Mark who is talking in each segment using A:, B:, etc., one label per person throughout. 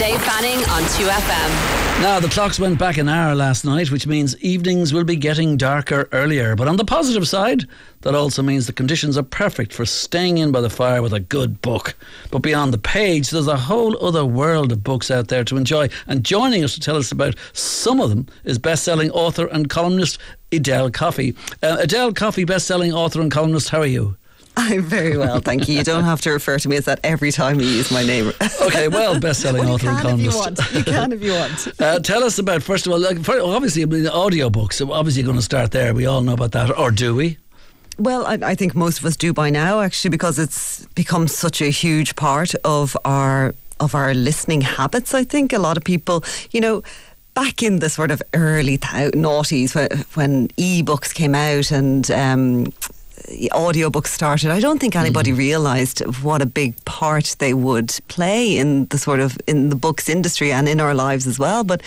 A: Dave Fanning on 2FM.
B: Now, the clocks went back an hour last night, which means evenings will be getting darker earlier. But on the positive side, that also means the conditions are perfect for staying in by the fire with a good book. But beyond the page, there's a whole other world of books out there to enjoy. And joining us to tell us about some of them is best selling author and columnist Edel Coffey. Uh, Edel Coffey, best selling author and columnist, how are you?
C: I'm very well, thank you. You don't have to refer to me as that every time you use my name.
B: okay, well, best-selling
C: well,
B: author and columnist.
C: You, you can if you want.
B: Uh, tell us about first of all, like, obviously, I mean, audiobooks. Obviously, going to start there. We all know about that, or do we?
C: Well, I, I think most of us do by now, actually, because it's become such a huge part of our of our listening habits. I think a lot of people, you know back in the sort of early th- noughties when, when e-books came out and um, audiobooks started, I don't think anybody mm. realised what a big part they would play in the sort of in the books industry and in our lives as well. But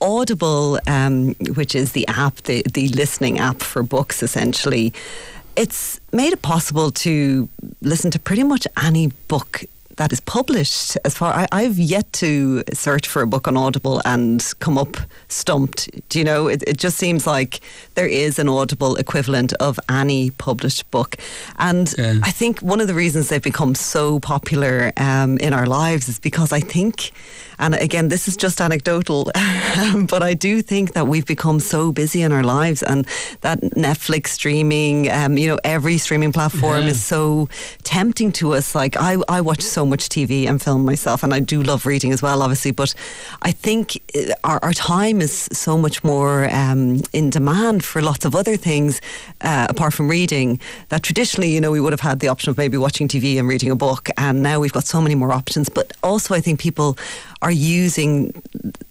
C: Audible, um, which is the app, the the listening app for books, essentially, it's made it possible to listen to pretty much any book that is published. As far I, have yet to search for a book on Audible and come up stumped. Do you know? It, it just seems like there is an Audible equivalent of any published book, and yeah. I think one of the reasons they've become so popular um, in our lives is because I think and again, this is just anecdotal, but I do think that we've become so busy in our lives and that Netflix streaming, um, you know, every streaming platform yeah. is so tempting to us. Like, I, I watch so much TV and film myself, and I do love reading as well, obviously, but I think uh, our, our time is so much more um, in demand for lots of other things uh, apart from reading that traditionally, you know, we would have had the option of maybe watching TV and reading a book, and now we've got so many more options. But also, I think people are using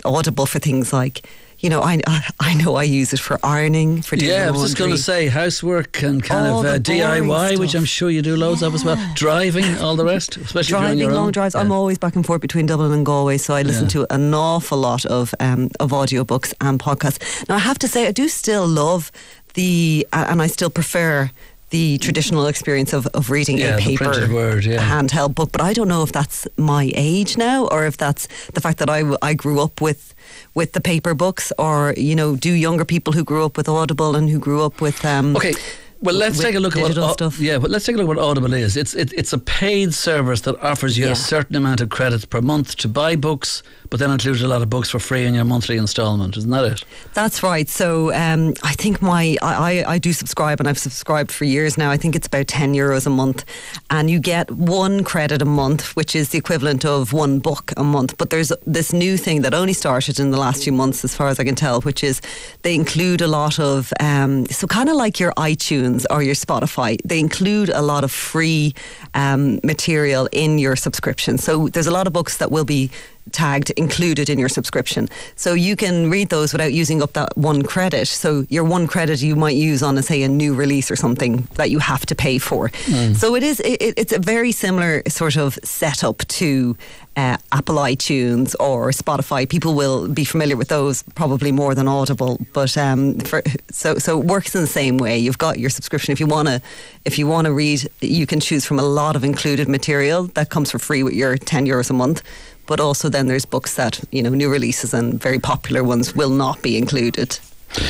C: Audible for things like you know, I I know I use it for ironing, for doing
B: yeah. I was just going to say housework and kind
C: all
B: of uh, DIY,
C: stuff.
B: which I'm sure you do loads yeah. of as well. Driving, all the rest, especially
C: driving long
B: own.
C: drives. Yeah. I'm always back and forth between Dublin and Galway, so I listen yeah. to an awful lot of um, of audiobooks and podcasts. Now I have to say, I do still love the, uh, and I still prefer the traditional experience of, of reading
B: yeah,
C: a paper
B: word, yeah.
C: handheld book. But I don't know if that's my age now or if that's the fact that I, I grew up with with the paper books or, you know, do younger people who grew up with Audible and who grew up with... Um,
B: okay well, let's take a look at what
C: stuff.
B: yeah, but let's take a look at what Audible is. It's it, it's a paid service that offers you yeah. a certain amount of credits per month to buy books, but then includes a lot of books for free in your monthly instalment. Isn't that it?
C: That's right. So um, I think my I, I do subscribe, and I've subscribed for years now. I think it's about ten euros a month, and you get one credit a month, which is the equivalent of one book a month. But there's this new thing that only started in the last few months, as far as I can tell, which is they include a lot of um, so kind of like your iTunes iTunes or your Spotify, they include a lot of free um, material in your subscription. So there's a lot of books that will be tagged included in your subscription. So you can read those without using up that one credit. So your one credit you might use on, a, say, a new release or something that you have to pay for. Mm. So it is. It, it's a very similar sort of setup to uh, Apple iTunes or Spotify. People will be familiar with those probably more than Audible. But um, for, so so it works in the same way. You've got your subscription. If you want to, if you want to read, you can choose from a lot of included material that comes for free with your ten euros a month but also then there's books that you know new releases and very popular ones will not be included.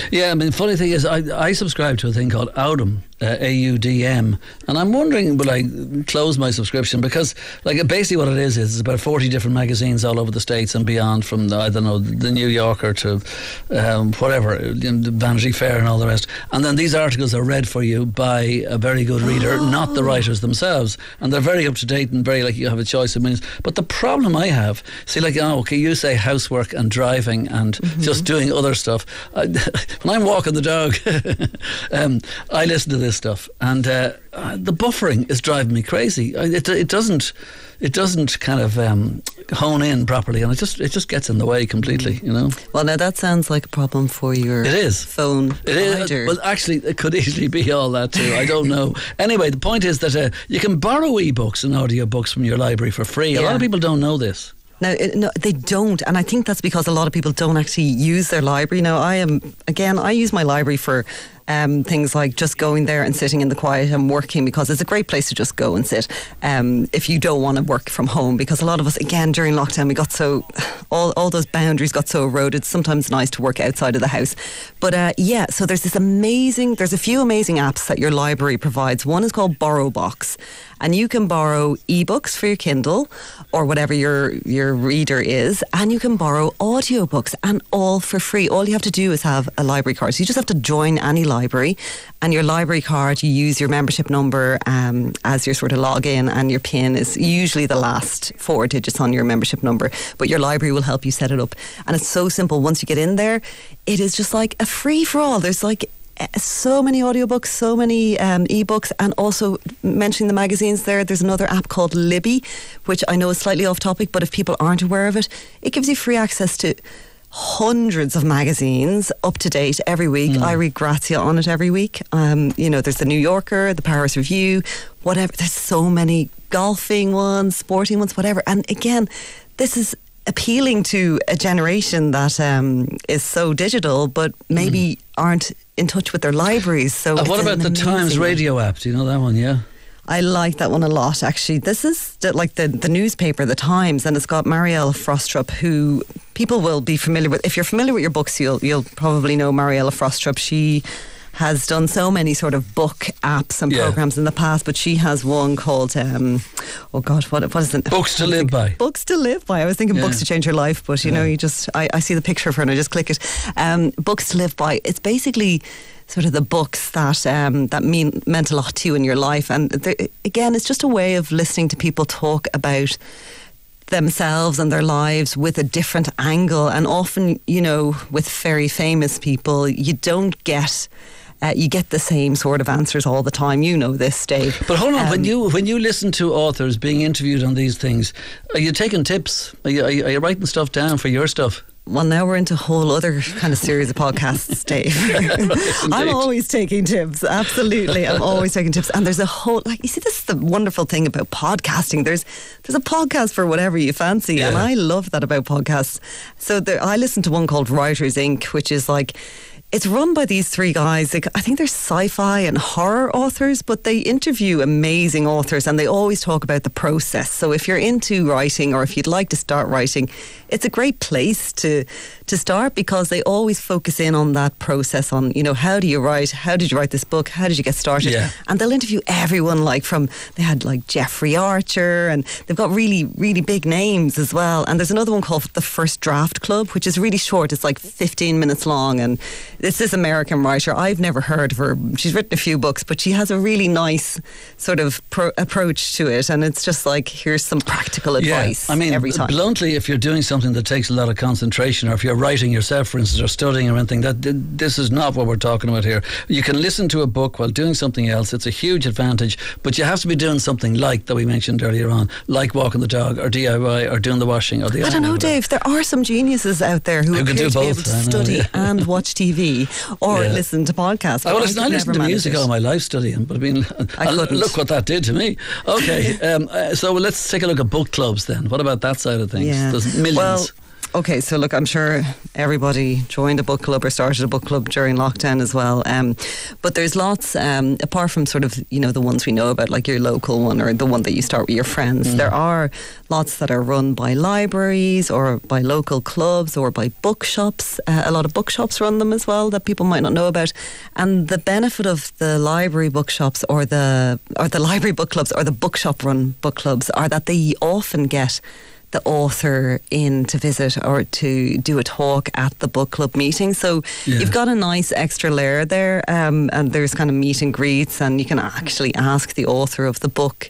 B: Yeah, I mean, funny thing is, I, I subscribe to a thing called Audm, uh, AUDM. And I'm wondering, will I close my subscription? Because, like, basically what it is, is it's about 40 different magazines all over the States and beyond, from, the, I don't know, the New Yorker to um, whatever, Vanity Fair and all the rest. And then these articles are read for you by a very good reader, oh. not the writers themselves. And they're very up to date and very, like, you have a choice of minutes. But the problem I have, see, like, oh, okay, you say housework and driving and mm-hmm. just doing other stuff. I, when I'm walking the dog, um, I listen to this this stuff, and uh, the buffering is driving me crazy. It, it doesn't it doesn't kind of um, hone in properly, and it just it just gets in the way completely. You know.
C: Well, now that sounds like a problem for your
B: it is
C: phone.
B: It is. Well, actually, it could easily be all that too. I don't know. anyway, the point is that uh, you can borrow ebooks and audiobooks from your library for free. A lot of people don't know this.
C: Now, no, they don't, and I think that's because a lot of people don't actually use their library. Now, I am again, I use my library for Um, things like just going there and sitting in the quiet and working because it's a great place to just go and sit um, if you don't want to work from home. Because a lot of us, again, during lockdown, we got so all all those boundaries got so eroded. Sometimes nice to work outside of the house, but uh, yeah. So there's this amazing. There's a few amazing apps that your library provides. One is called BorrowBox, and you can borrow ebooks for your Kindle or whatever your your reader is, and you can borrow audiobooks and all for free. All you have to do is have a library card. So you just have to join any library, and your library card, you use your membership number um, as your sort of login, and your PIN is usually the last four digits on your membership number. But your library will help you set it up, and it's so simple. Once you get in there, it is just like a free for all. There's like so many audiobooks, so many um, ebooks, and also mentioning the magazines there, there's another app called Libby, which I know is slightly off topic, but if people aren't aware of it, it gives you free access to hundreds of magazines up to date every week. Mm. I read Grazia on it every week. Um, you know, there's the New Yorker, the Paris Review, whatever. There's so many golfing ones, sporting ones, whatever. And again, this is appealing to a generation that um, is so digital, but maybe mm. aren't in touch with their libraries. So,
B: uh, what about the Times Radio app? Do you know that one? Yeah.
C: I like that one a lot, actually. This is the, like the, the newspaper, The Times, and it's got Mariella Frostrup, who people will be familiar with. If you're familiar with your books, you'll you'll probably know Mariella Frostrup. She has done so many sort of book apps and yeah. programs in the past, but she has one called um, oh god, what what is it?
B: Books to live by.
C: Books to live by. I was thinking
B: yeah.
C: books to change your life, but you yeah. know, you just I, I see the picture of her and I just click it. Um, books to live by. It's basically sort of the books that um, that mean meant a lot to you in your life, and again, it's just a way of listening to people talk about themselves and their lives with a different angle. And often, you know, with very famous people, you don't get uh, you get the same sort of answers all the time. You know this, Dave.
B: But hold on, um, when you when you listen to authors being interviewed on these things, are you taking tips? Are you, are you, are you writing stuff down for your stuff?
C: Well, now we're into a whole other kind of series of podcasts, Dave. I'm always taking tips. Absolutely, I'm always taking tips. And there's a whole like you see, this is the wonderful thing about podcasting. There's there's a podcast for whatever you fancy, yeah. and I love that about podcasts. So there, I listen to one called Writers Ink, which is like it's run by these three guys. Like, I think they're sci-fi and horror authors, but they interview amazing authors and they always talk about the process. So if you're into writing or if you'd like to start writing, it's a great place to to start because they always focus in on that process on, you know, how do you write? How did you write this book? How did you get started?
B: Yeah.
C: And they'll interview everyone like from they had like Jeffrey Archer and they've got really really big names as well. And there's another one called The First Draft Club, which is really short. It's like 15 minutes long and this American writer. I've never heard of her. She's written a few books, but she has a really nice sort of pro- approach to it, and it's just like here's some practical advice.
B: Yeah, I mean,
C: every time.
B: bluntly, if you're doing something that takes a lot of concentration, or if you're writing yourself, for instance, or studying or anything, that this is not what we're talking about here. You can listen to a book while doing something else. It's a huge advantage, but you have to be doing something like that we mentioned earlier on, like walking the dog, or DIY, or doing the washing, or the. Other.
C: I don't know, Dave. There are some geniuses out there who,
B: who can do
C: both.
B: Be
C: able to study
B: yeah.
C: and watch TV or yeah. listen to podcasts.
B: Oh, well, listen, I, I listened to music all my life studying, but I mean, I look what that did to me. Okay, um, uh, so let's take a look at book clubs then. What about that side of things?
C: Yeah.
B: There's millions.
C: Well, Okay, so look, I'm sure everybody joined a book club or started a book club during lockdown as well. Um, but there's lots, um, apart from sort of, you know, the ones we know about, like your local one or the one that you start with your friends, mm. there are lots that are run by libraries or by local clubs or by bookshops. Uh, a lot of bookshops run them as well that people might not know about. And the benefit of the library bookshops or the or the library book clubs or the bookshop run book clubs are that they often get the author in to visit or to do a talk at the book club meeting. So yeah. you've got a nice extra layer there, um, and there's kind of meet and greets, and you can actually ask the author of the book.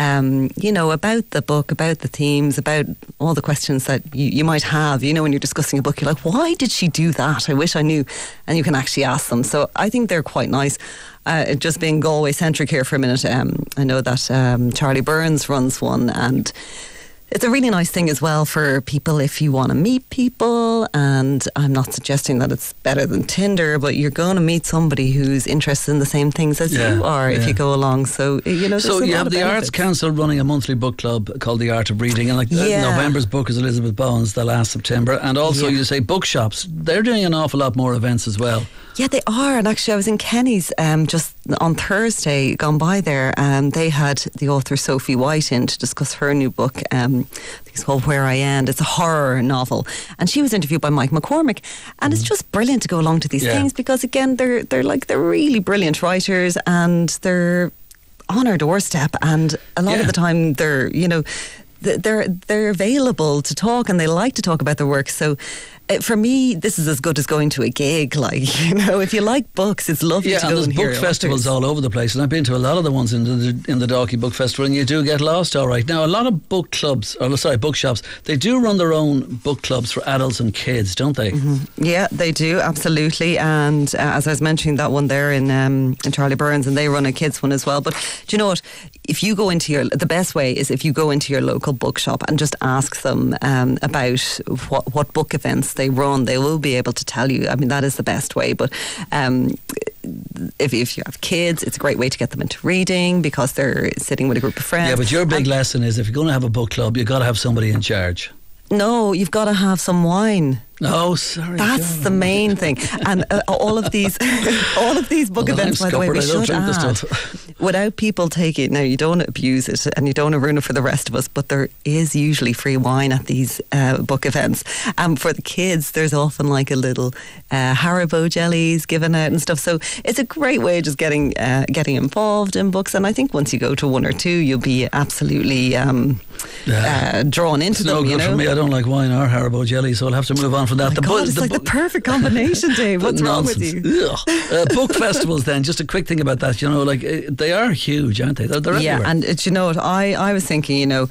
C: Um, you know, about the book, about the themes, about all the questions that you, you might have. You know, when you're discussing a book, you're like, why did she do that? I wish I knew. And you can actually ask them. So I think they're quite nice. Uh, just being Galway centric here for a minute, um, I know that um, Charlie Byrne's runs one and it's a really nice thing as well for people if you want to meet people. And I'm not suggesting that it's better than Tinder, but you're going to meet somebody who's interested in the same things as yeah, you are yeah. if you go along. So, you know,
B: so you have the Arts Council running a monthly book club called The Art of Reading. And like uh, yeah. November's book is Elizabeth Bowen's, the last September. And also, you say bookshops, they're doing an awful lot more events as well.
C: Yeah, they are. And actually, I was in Kenny's um, just on Thursday, gone by there. and they had the author Sophie White in to discuss her new book. Um, it's called Where I End. It's a horror novel, and she was interviewed by Mike McCormack. And it's just brilliant to go along to these
B: Mm-hmm. Yeah.
C: things because again, they're they're like they're really brilliant writers, and they're on our doorstep. And a lot
B: Yeah.
C: of the time, they're you know. They're they're available to talk and they like to talk about their work. So, for me, this is as good as going to a gig. Like you know, if you like books, it's lovely
B: Yeah,
C: to
B: and there's
C: and
B: book festivals all over the place, and I've been to a lot of the ones in the in the Dalkey Book Festival, and you do get lost. All right, now a lot of book clubs, or sorry, bookshops, they do run their own book clubs for adults and kids, don't they?
C: Yeah, they do absolutely. And uh, as I was mentioning, that one there in um, in Charlie Byrne's, and they run a kids one as well. But do you know what? If you go into your, the best way is if you go into your local bookshop and just ask them um, about what what book events they run. They will be able to tell you. I mean, that is the best way. But um, if if you have kids, it's a great way to get them into reading because they're sitting with a group of friends.
B: Yeah, but your big
C: And-
B: lesson is if you're going to have a book club, you've got to have somebody in charge.
C: no, you've got to have some wine.
B: Oh, sorry.
C: That's the main thing, and uh, all of these, all of these book
B: Well,
C: events. By the way, we
B: scuppered, I don't
C: should add, without people taking. Now, you don't abuse it, and you don't ruin it for the rest of us. But there is usually free wine at these uh, book events, and for the kids, there's often like a little uh, Haribo jellies given out and stuff. So it's a great way of just getting uh, getting involved in books. And I think once you go to one or two, you'll be absolutely um,
B: Yeah.
C: uh, drawn into
B: It's
C: them.
B: no
C: you
B: good
C: know?
B: for me. I don't like wine or Haribo jelly, so I'll have to move on from that.
C: Oh
B: the
C: God,
B: book-
C: it's
B: the
C: like the perfect combination, Dave. What's wrong with you?
B: Uh, book festivals, then, just a quick thing about that. You know, like uh, they are huge, aren't they? They're, they're
C: yeah,
B: everywhere.
C: and you know what? I, I was thinking, you know,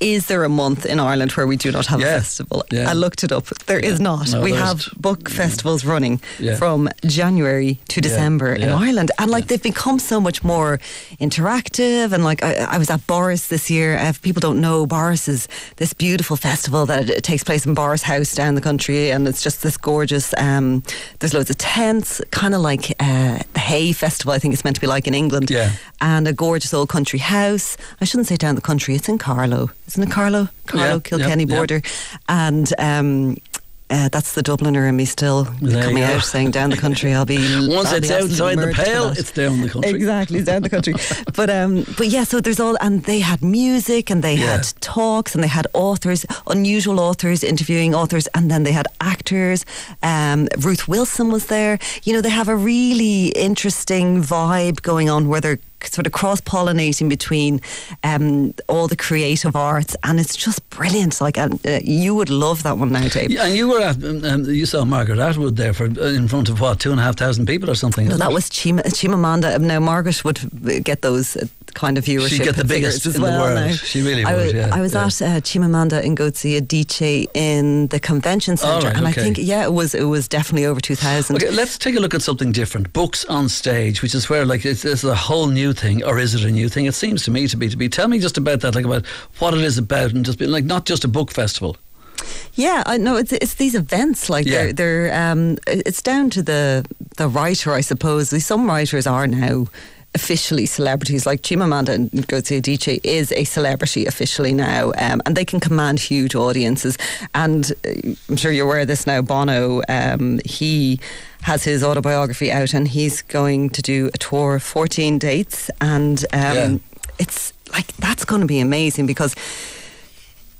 C: is there a month in Ireland where we do not have
B: Yeah,
C: a festival?
B: yeah.
C: I looked it up. There is not.
B: No,
C: we have book festivals running
B: Yeah.
C: from January to December in
B: yeah.
C: Ireland. And like they've become so much more interactive. And like I, I was at Borris this year. If people don't know, Borris is this beautiful festival that takes place in Borris House down the country. And it's just this gorgeous, um, there's loads of tents, kind of like uh, the Hay Festival, I think it's meant to be like in England
B: Yeah.
C: and a gorgeous old country house. I shouldn't say down the country, it's in Carlow. Isn't it Carlow? Carlow,
B: Yeah,
C: Kilkenny
B: yeah, yeah.
C: border. And um, uh, that's the Dubliner in me still
B: There
C: coming out saying down the country I'll be
B: Once
C: I'll
B: it's
C: be
B: outside the pale, it's down the country.
C: Exactly, it's down the country. but um, but yeah, so there's all, and they had music, and they
B: Yeah.
C: had talks, and they had authors, unusual authors interviewing authors, and then they had actors. Um, Ruth Wilson was there. You know, they have a really interesting vibe going on where they're sort of cross pollinating between um, all the creative arts, and it's just brilliant. Like, and, uh, you would love that one now, Dave.
B: Yeah, and you were at, um, um, you saw Margaret Atwood there for uh, in front of what two and a half thousand people or something.
C: No, that
B: it?
C: was Chima, Chimamanda. Now Margaret would get those uh, kind of viewership.
B: She'd get the biggest in the world.
C: now.
B: She really
C: I
B: would,
C: was,
B: yeah,
C: I was
B: yeah.
C: at uh, Chimamanda Ngozi Adichie in the convention centre,
B: right,
C: and
B: okay.
C: I think yeah, it was it was definitely over two thousand.
B: Okay, let's take a look at something different. Books on stage, which is where like it's, it's a whole new thing, or is it a new thing? It seems to me to be. To be. Tell me just about that, like about what it is about, and just be like not just a book festival.
C: Yeah, I know it's it's these events like
B: Yeah.
C: they're they're um it's down to the the writer, I suppose. Some writers are now officially celebrities. Like Chimamanda Ngozi Adichie is a celebrity officially now um, and they can command huge audiences. And uh, I'm sure you're aware of this now Bono um, he has his autobiography out and he's going to do a tour of 14 dates. And um,
B: Yeah.
C: it's like that's going to be amazing because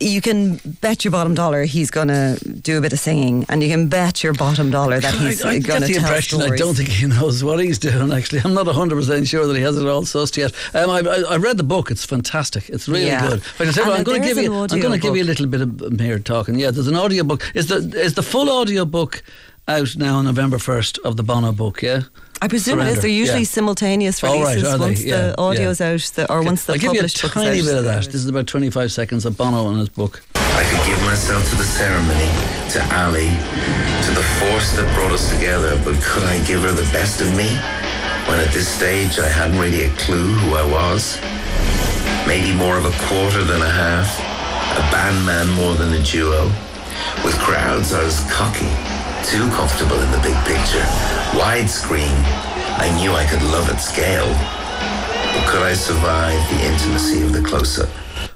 C: you can bet your bottom dollar he's going to do a bit of singing, and you can bet your bottom dollar that he's going
B: get
C: to
B: the
C: tell
B: impression
C: stories.
B: I don't think he knows what he's doing. Actually, I'm not 100 percent sure that he has it all sussed yet. Um, I, I, I read the book; it's fantastic. It's really
C: Yeah.
B: good. But I tell you
C: And
B: what, I'm going to give you. I'm going to give you a little bit of here talking. Yeah, there's an audio book. Is the is the full audio book out now on November 1st of the Bono book? Yeah.
C: I presume it
B: Surrender,
C: is. They're usually
B: yeah.
C: simultaneous
B: Oh, right,
C: releases
B: they?
C: once
B: Yeah,
C: the audio's out, the, or once the
B: I'll give you a
C: is
B: tiny
C: out.
B: bit of that. This is about 25 seconds of Bono on his book.
D: I could give myself to the ceremony, to Ali, to the force that brought us together, but could I give her the best of me? When at this stage I hadn't really a clue who I was. Maybe more of a quarter than a half, a bandman more than a duo. With crowds I was cocky, too comfortable in the big picture. Widescreen, I knew I could love at scale. But could I survive the intimacy of the close-up?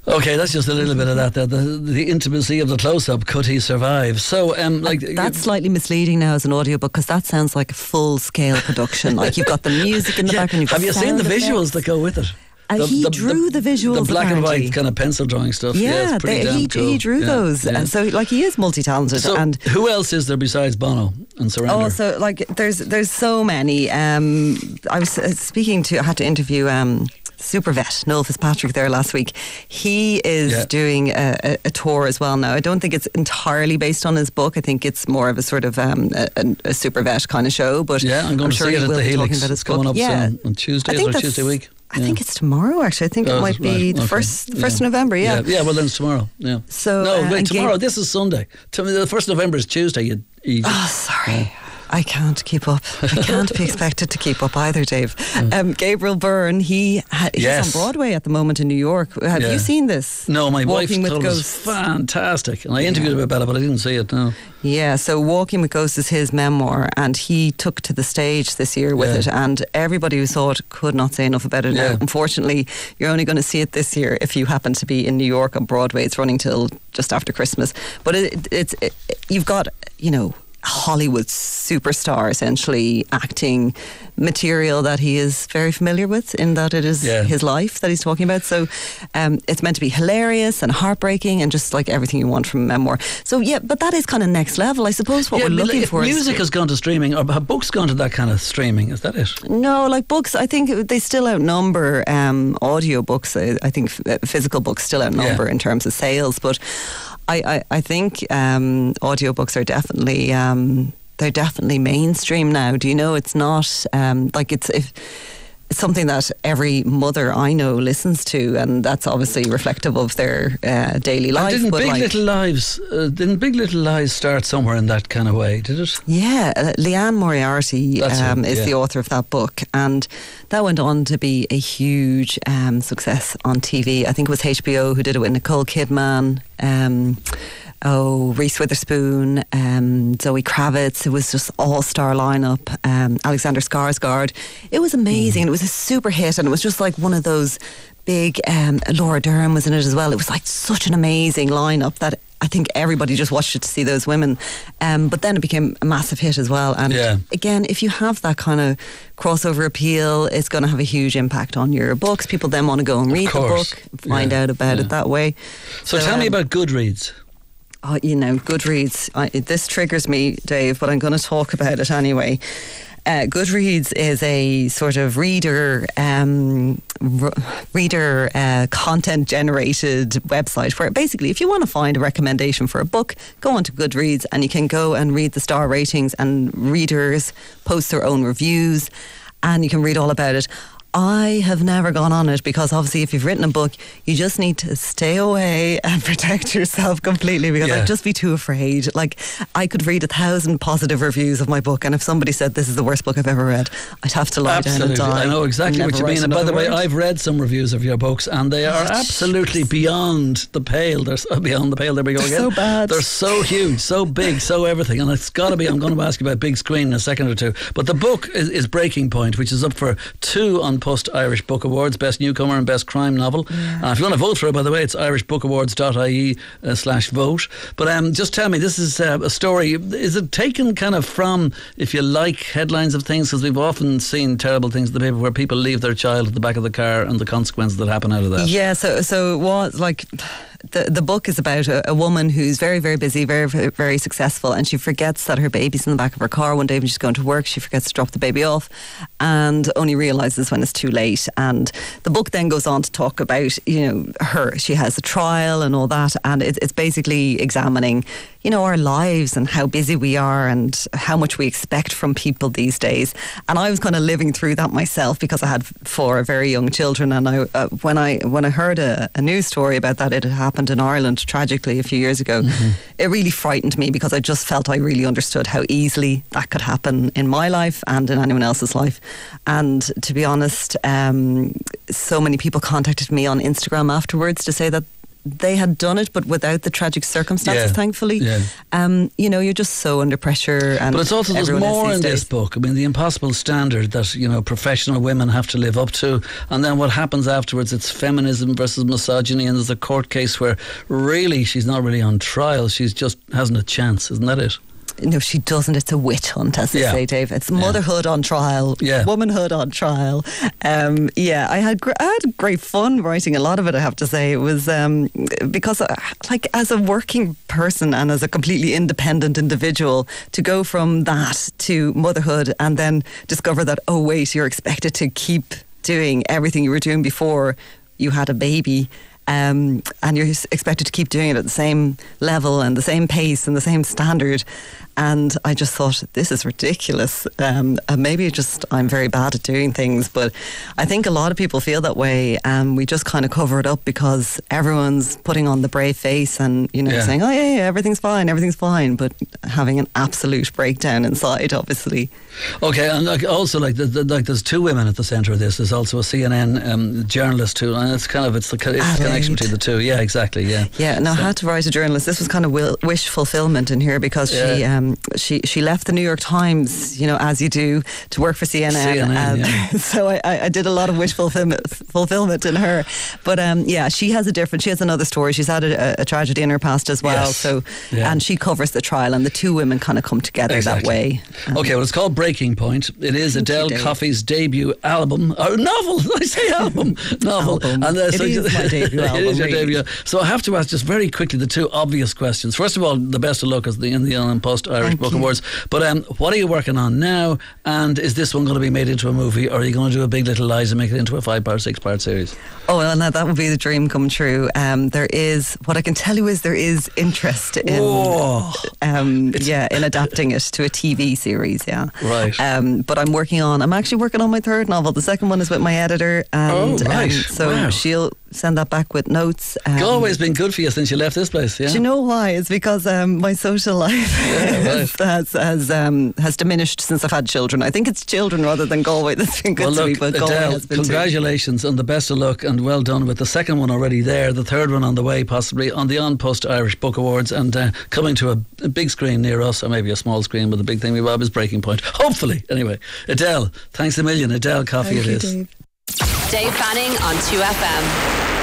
B: Okay, that's just a little bit of that. The, the, the intimacy of the close-up. Could he survive? So, um, like
C: That's slightly misleading now as an audiobook because that sounds like a full scale production. like you've got the music in the
B: Yeah,
C: background. You've got
B: Have you seen the visuals
C: effects.
B: that go with it?
C: Uh, he drew the visuals,
B: the black and white kind of pencil drawing stuff. Yeah,
C: Yeah, they-
B: damn
C: he,
B: cool.
C: he drew
B: Yeah,
C: those.
B: yeah.
C: And so, like, he is multi talented.
B: So
C: and
B: who else is there besides Bono and Surrender?
C: Oh, so like there's there's so many. Um, I was uh, speaking to I had to interview um, super vet Noel Fitzpatrick there last week. He is
B: Yeah.
C: doing a, a, a tour as well now. I don't think it's entirely based on his book. I think it's more of a sort of um, a, a, super vet kind of show. But
B: yeah, I'm going to
C: sure
B: see it at the Helix.
C: about
B: It's coming
C: book.
B: up
C: yeah.
B: soon on Tuesday or Tuesday week.
C: I think it's tomorrow. Actually, I think
B: Oh,
C: it might
B: it?
C: be the
B: okay.
C: first the first of November. Yeah.
B: yeah, yeah. Well, then it's tomorrow. Yeah.
C: So,
B: no,
C: uh,
B: wait, tomorrow. This is Sunday. The first November is Tuesday. You, you
C: Oh, sorry. I can't keep up. I can't be expected to keep up either, Dave. Um, Gabriel Byrne, he ha- he's
B: Yes.
C: on Broadway at the moment in New York. Have
B: Yeah.
C: you seen this?
B: no, my
C: Walking
B: wife
C: with Ghosts.
B: fantastic, and I interviewed him about it, but I didn't see it. No.
C: Yeah, so Walking with Ghosts is his memoir, and he took to the stage this year with
B: Yeah.
C: it, and everybody who saw it could not say enough about it.
B: Yeah.
C: Now, unfortunately, you're only going to see it this year if you happen to be in New York on Broadway. It's running till just after Christmas, but it, it's it, you've got you know. Hollywood superstar essentially acting material that he is very familiar with in that it is
B: Yeah.
C: his life that he's talking about. So um, it's meant to be hilarious and heartbreaking and just like everything you want from a memoir. So yeah, but that is kind of next level. I suppose what
B: yeah,
C: we're looking
B: if
C: for is
B: music has gone to streaming, or have books gone to that kind of streaming? Is that it?
C: no, like books. I think they still outnumber um, audio books. I, I think f- uh, physical books still outnumber
B: Yeah.
C: in terms of sales. But I, I, I think um, audiobooks are definitely um, they're definitely mainstream now. Do you know? It's not um, like it's if. It's something that every mother I know listens to, and that's obviously reflective of their uh, daily
B: And
C: life.
B: didn't
C: but
B: Big
C: like,
B: Little Lives? Uh, didn't Big Little Lies start somewhere in that kind of way? Did it?
C: Yeah, uh, Liane Moriarty um, is
B: yeah.
C: the author of that book, and that went on to be a huge um, success on TV. I think it was HBO who did it with Nicole Kidman. Um, Oh, Reese Witherspoon, um, Zoe Kravitz. It was just all star lineup. Um, Alexander Skarsgård. It was amazing.
B: Mm.
C: It was a super hit, and it was just like one of those big. Um, Laura Dern was in it as well. It was like such an amazing lineup that I think everybody just watched it to see those women. Um, but then it became a massive hit as well. And
B: Yeah.
C: again, if you have that kind of crossover appeal, it's going to have a huge impact on your books. People then want to go and read the book, find
B: Yeah,
C: out about
B: yeah.
C: it that way.
B: So, tell me
C: um,
B: about Goodreads.
C: Oh, you know, Goodreads. I, this triggers me, Dave, but I'm going to talk about it anyway. Uh, Goodreads is a sort of reader, um, r- reader uh, content generated website where basically, if you want to find a recommendation for a book, go onto Goodreads and you can go and read the star ratings and readers post their own reviews, and you can read all about it. I have never gone on it because obviously, if you've written a book, you just need to stay away and protect yourself completely because
B: Yeah.
C: I'd just be too afraid. Like, I could read a thousand positive reviews of my book, and if somebody said this is the worst book I've ever read, I'd have to lie down and die.
B: I know exactly what you mean. And by the
C: another
B: way. I've read some reviews of your books, and they are absolutely beyond the pale. They're so beyond the pale. There we go
C: They're
B: again.
C: so bad.
B: They're so huge, so big, so everything. And it's got to be. I'm going to ask you about big screen in a second or two. But the book is, is Breaking Point, which is up for two An Post Irish Book Awards: Best Newcomer and Best Crime Novel. And if you want to vote for it, by the way, it's irishbookawards.ie uh, slash vote. But um, just tell me, this is uh, a story. Is it taken kind of from, if you like, headlines of things? Because we've often seen terrible things in the paper where people leave their child at the back of the car and the consequences that happen out of that.
C: Yeah, so so it was like the the book is about a, a woman who's very very busy, very very successful, and she forgets that her baby's in the back of her car one day when she's going to work. She forgets to drop the baby off, and only realizes when it's too late. And the book then goes on to talk about you know her. She has a trial and all that, and it, it's basically examining you know our lives and how busy we are and how much we expect from people these days. And I was kind of living through that myself because I had four very young children, and I uh, when I when I heard a, a news story about that it had happened in Ireland tragically a few years ago, it really frightened me because I just felt I really understood how easily that could happen in my life and in anyone else's life. And to be honest, um, so many people contacted me on Instagram afterwards to say that they had done it, but without the tragic circumstances,
B: Yeah.
C: thankfully.
B: Yeah.
C: Um, you know, you're just so under pressure. And
B: But it's also there's more in
C: days.
B: this book. I mean, the impossible standard that you know professional women have to live up to, and then what happens afterwards? It's feminism versus misogyny, and there's a court case where really she's not really on trial. She's just hasn't a chance, isn't that it?
C: No, she doesn't. It's a witch hunt, as they
B: Yeah.
C: say, Dave. It's motherhood on trial,
B: Yeah.
C: womanhood on trial. Um, yeah, I had gr- I had great fun writing a lot of it. I have to say it was um, because, uh, like, as a working person and as a completely independent individual, to go from that to motherhood and then discover that oh wait, you're expected to keep doing everything you were doing before you had a baby. Um, and you're expected to keep doing it at the same level and the same pace and the same standard. And I just thought, this is ridiculous. Um, and maybe just I'm very bad at doing things, but I think a lot of people feel that way. And we just kind of cover it up because everyone's putting on the brave face and, you know,
B: Yeah.
C: saying, oh, yeah, yeah, everything's fine, everything's fine, but having an absolute breakdown inside, obviously.
B: Okay, and like also like the, the, like there's two women at the centre of this. There's also a CNN um, journalist too, and it's kind of it's the, it's the connection between the two. Yeah, exactly. Yeah.
C: Yeah, no, I had to write a journalist. This was kind of will, wish fulfillment in here because she
B: Yeah.
C: Um, she she left the New York Times, you know, as you do, to work for CNN.
B: CNN,
C: and
B: yeah.
C: so I, I did a lot of wish fulfillment, fulfillment in her. But um, yeah, she has a different. She has another story. She's had a, a tragedy in her past as well.
B: Yes.
C: So
B: Yeah.
C: and she covers the trial, and the two women kind of come together that way. Um,
B: Okay, well, it's called Breaking Point. It is
C: Edel.
B: Coffey's debut album, or novel. I say album, novel.
C: Album.
B: uh,
C: It is my debut album,
B: is your debut. So I have to ask just very quickly the two obvious questions. First of all, the best of luck as the in the An Post Irish
C: Thank
B: Book
C: you.
B: Awards. But um, what are you working on now? And is this one going to be made into a movie, or are you going to do a Big Little Lies and make it into a five-part, six-part series?
C: Oh, well, now that would be the dream come true. Um, there is, what I can tell you is there is interest in, um, yeah, in adapting it to a TV series, yeah.
B: Right.
C: Um, but I'm working on, I'm actually working on my third novel. The second one is with my editor. And,
B: Oh, right.
C: um, so
B: Wow.
C: she'll send that back with notes. Um,
B: Galway's been good for you since you left this place. Yeah.
C: do you know why? It's because um, my social life
B: right.
C: has has um, has diminished since I've had children. I think it's children rather than Galway that's been good
B: well,
C: to me, but Galway
B: Edel,
C: has been too.
B: congratulations and the best of luck and well done with the second one already there, the third one on the way possibly on the An Post Irish Book Awards and uh, coming to a, a big screen near us or maybe a small screen, but the big thing we have is Breaking Point. Hopefully, anyway. Edel, thanks a million. Edel Coffey
C: Thank
B: it
C: you,
B: is.
C: Dave.
A: Dave Fanning on 2FM.